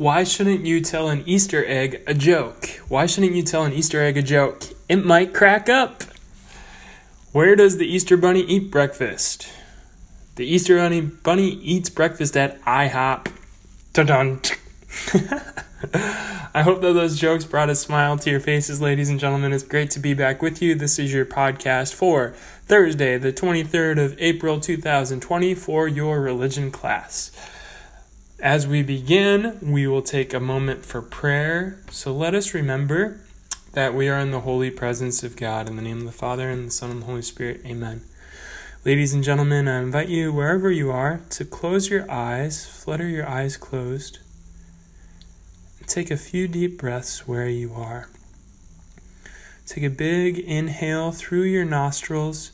Why shouldn't you tell an Easter egg a joke? Why shouldn't you tell an Easter egg a joke? It might crack up. Where does the Easter bunny eat breakfast? The Easter bunny, bunny eats breakfast at IHOP. Dun dun. I hope that those jokes brought a smile to your faces, ladies and gentlemen. It's great to be back with you. This is your podcast for Thursday, the 23rd of April 2020, for your religion class. As we begin, we will take a moment for prayer. So let us remember that we are in the holy presence of God. In the name of the Father, and the Son, and the Holy Spirit. Amen. Ladies and gentlemen, I invite you, wherever you are, to close your eyes, flutter your eyes closed, take a few deep breaths where you are. Take a big inhale through your nostrils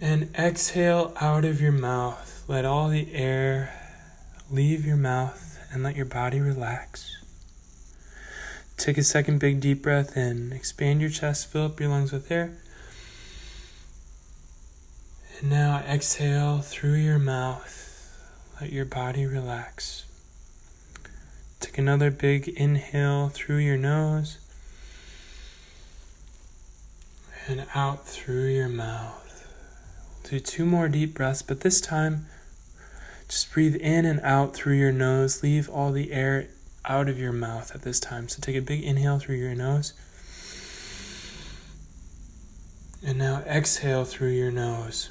and exhale out of your mouth. Let all the air leave your mouth and let your body relax. Take a second big deep breath in. Expand your chest, fill up your lungs with air. And now exhale through your mouth. Let your body relax. Take another big inhale through your nose and out through your mouth. Do two more deep breaths, but this time just breathe in and out through your nose. Leave all the air out of your mouth at this time. So take a big inhale through your nose. And now exhale through your nose.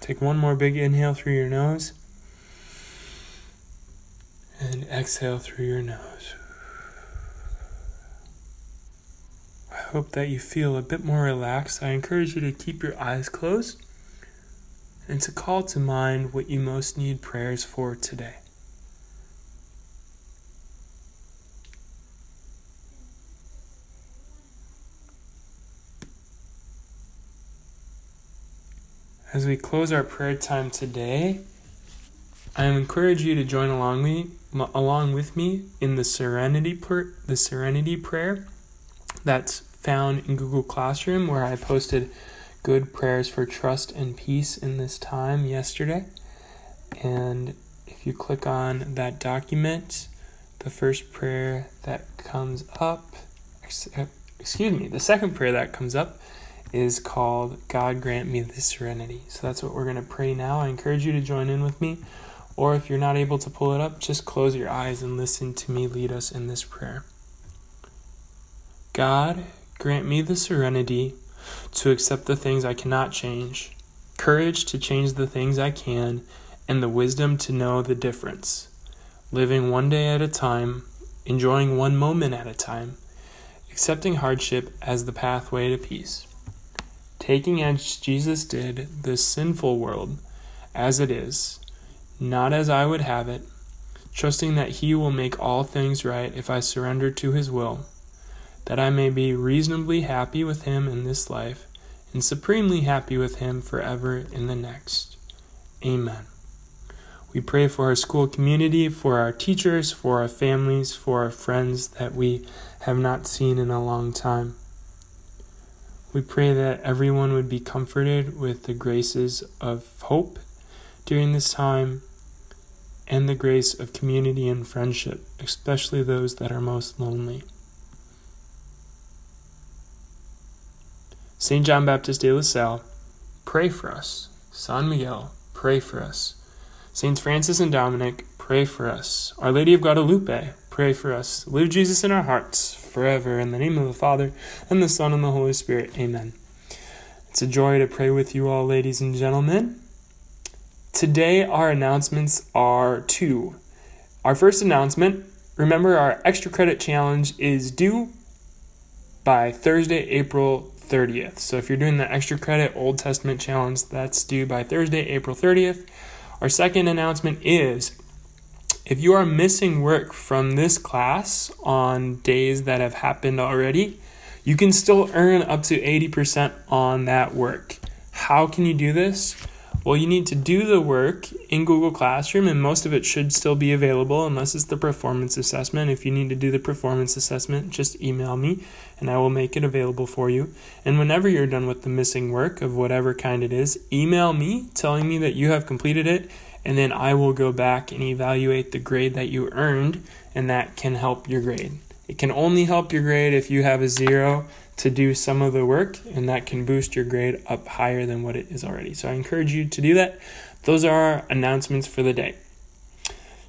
Take one more big inhale through your nose. And exhale through your nose. I hope that you feel a bit more relaxed. I encourage you to keep your eyes closed and to call to mind what you most need prayers for today. As we close our prayer time today, I encourage you to join along me along with me in the serenity the serenity prayer that's found in Google Classroom where I posted good prayers for trust and peace in this time yesterday. And if you click on that document, the first prayer that comes up, eh, excuse me, the second prayer that comes up is called God grant me the serenity. So that's what we're going to pray now. I encourage you to join in with me. Or if you're not able to pull it up, just close your eyes and listen to me lead us in this prayer. God, grant me the serenity to accept the things I cannot change, courage to change the things I can, and the wisdom to know the difference. Living one day at a time, enjoying one moment at a time, accepting hardship as the pathway to peace. Taking as Jesus did this sinful world as it is, not as I would have it, trusting that He will make all things right if I surrender to His will that I may be reasonably happy with him in this life and supremely happy with him forever in the next. Amen. We pray for our school community, for our teachers, for our families, for our friends that we have not seen in a long time. We pray that everyone would be comforted with the graces of hope during this time and the grace of community and friendship, especially those that are most lonely. St. John Baptist de La Salle, pray for us. San Miguel, pray for us. Saints Francis and Dominic, pray for us. Our Lady of Guadalupe, pray for us. Live Jesus in our hearts forever. In the name of the Father, and the Son, and the Holy Spirit. Amen. It's a joy to pray with you all, ladies and gentlemen. Today, our announcements are two. Our first announcement remember, our extra credit challenge is due by Thursday, April 30th. So if you're doing the extra credit Old Testament challenge, that's due by Thursday, April 30th. Our second announcement is if you are missing work from this class on days that have happened already, you can still earn up to 80% on that work. How can you do this? Well, you need to do the work in Google Classroom, and most of it should still be available unless it's the performance assessment. If you need to do the performance assessment, just email me and I will make it available for you. And whenever you're done with the missing work of whatever kind it is, email me telling me that you have completed it, and then I will go back and evaluate the grade that you earned, and that can help your grade. It can only help your grade if you have a zero to do some of the work, and that can boost your grade up higher than what it is already. So I encourage you to do that. Those are our announcements for the day.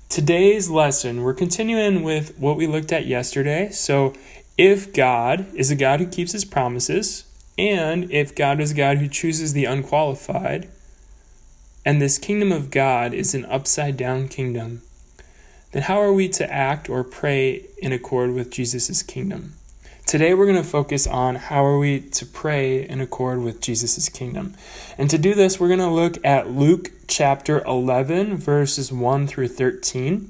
Today's lesson, we're continuing with what we looked at yesterday. So, if God is a God who keeps his promises, and if God is a God who chooses the unqualified, and this kingdom of God is an upside down kingdom, then how are we to act or pray in accord with Jesus' kingdom? Today we're going to focus on how are we to pray in accord with Jesus' kingdom. And to do this, we're going to look at Luke chapter 11 verses 1 through 13.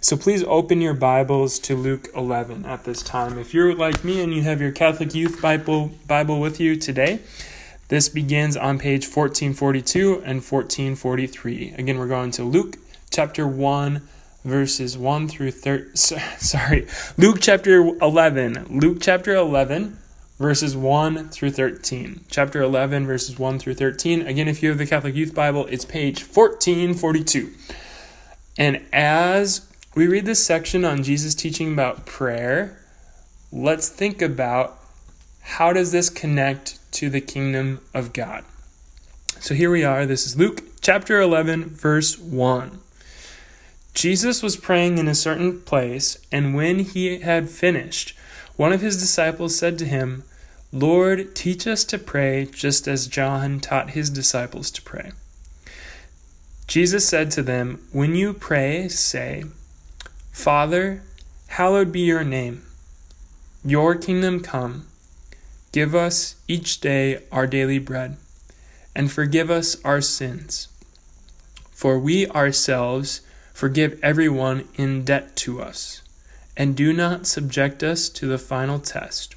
So please open your Bibles to Luke 11 at this time. If you're like me and you have your Catholic Youth Bible Bible with you today, this begins on page 1442 and 1443. Again, we're going to Luke chapter 1 verses 1 through 13. Sorry, Luke chapter 11. Luke chapter 11, verses 1 through 13. Chapter 11, verses 1 through 13. Again, if you have the Catholic Youth Bible, it's page 1442. And as we read this section on Jesus teaching about prayer, let's think about how does this connect to the kingdom of God. So here we are. This is Luke chapter 11, verse 1. Jesus was praying in a certain place, and when he had finished, one of his disciples said to him, Lord, teach us to pray just as John taught his disciples to pray. Jesus said to them, When you pray, say, Father, hallowed be your name. Your kingdom come. Give us each day our daily bread, and forgive us our sins. For we ourselves Forgive everyone in debt to us, and do not subject us to the final test.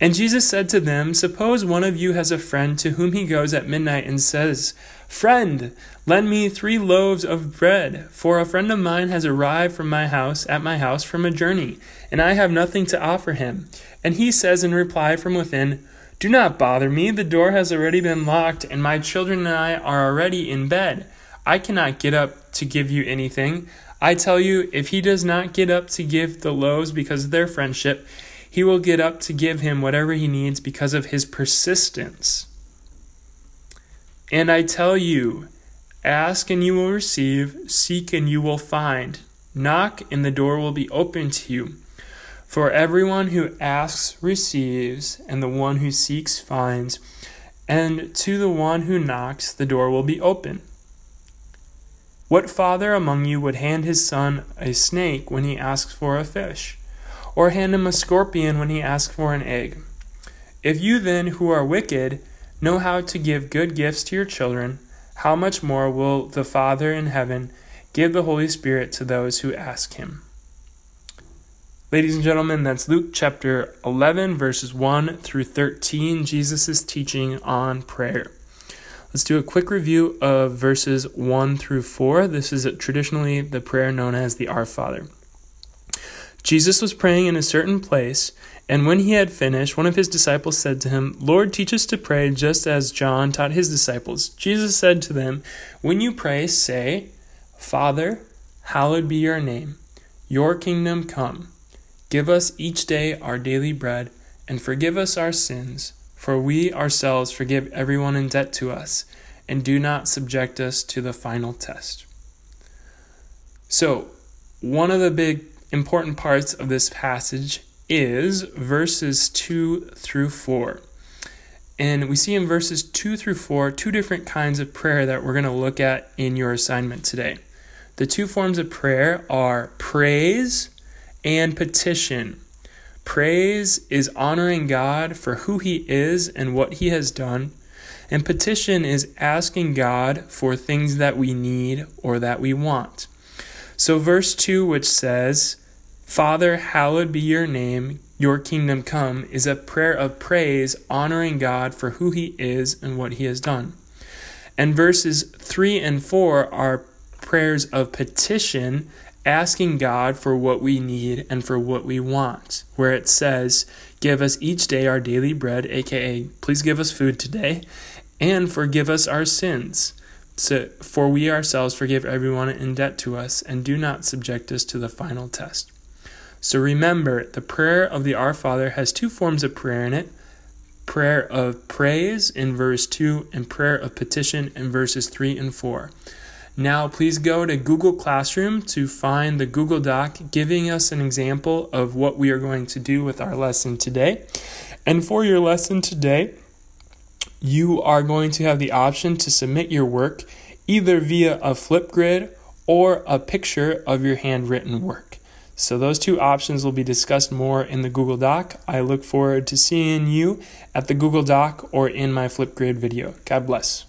And Jesus said to them, Suppose one of you has a friend to whom he goes at midnight and says, Friend, lend me three loaves of bread, for a friend of mine has arrived from my house at my house from a journey, and I have nothing to offer him. And he says in reply from within, Do not bother me, the door has already been locked, and my children and I are already in bed. I cannot get up to give you anything. I tell you, if he does not get up to give the loaves because of their friendship, he will get up to give him whatever he needs because of his persistence. And I tell you, ask and you will receive, seek and you will find, knock and the door will be open to you. For everyone who asks receives, and the one who seeks finds, and to the one who knocks the door will be open. What father among you would hand his son a snake when he asks for a fish, or hand him a scorpion when he asks for an egg? If you then, who are wicked, know how to give good gifts to your children, how much more will the Father in heaven give the Holy Spirit to those who ask him? Ladies and gentlemen, that's Luke chapter 11, verses 1 through 13, Jesus' teaching on prayer. Let's do a quick review of verses 1 through 4. This is traditionally the prayer known as the Our Father. Jesus was praying in a certain place, and when he had finished, one of his disciples said to him, Lord, teach us to pray just as John taught his disciples. Jesus said to them, When you pray, say, Father, hallowed be your name. Your kingdom come. Give us each day our daily bread, and forgive us our sins for we ourselves forgive everyone in debt to us, and do not subject us to the final test. So, one of the big important parts of this passage is verses 2 through 4. And we see in verses 2 through 4 two different kinds of prayer that we're going to look at in your assignment today. The two forms of prayer are praise and petition. Praise is honoring God for who He is and what He has done. And petition is asking God for things that we need or that we want. So, verse 2, which says, Father, hallowed be your name, your kingdom come, is a prayer of praise, honoring God for who He is and what He has done. And verses 3 and 4 are prayers of petition, asking God for what we need and for what we want, where it says, Give us each day our daily bread, aka, please give us food today, and forgive us our sins. So, for we ourselves forgive everyone in debt to us, and do not subject us to the final test. So remember, the prayer of the Our Father has two forms of prayer in it prayer of praise in verse 2 and prayer of petition in verses 3 and 4. Now, please go to Google Classroom to find the Google Doc giving us an example of what we are going to do with our lesson today. And for your lesson today, you are going to have the option to submit your work either via a Flipgrid or a picture of your handwritten work. So, those two options will be discussed more in the Google Doc. I look forward to seeing you at the Google Doc or in my Flipgrid video. God bless.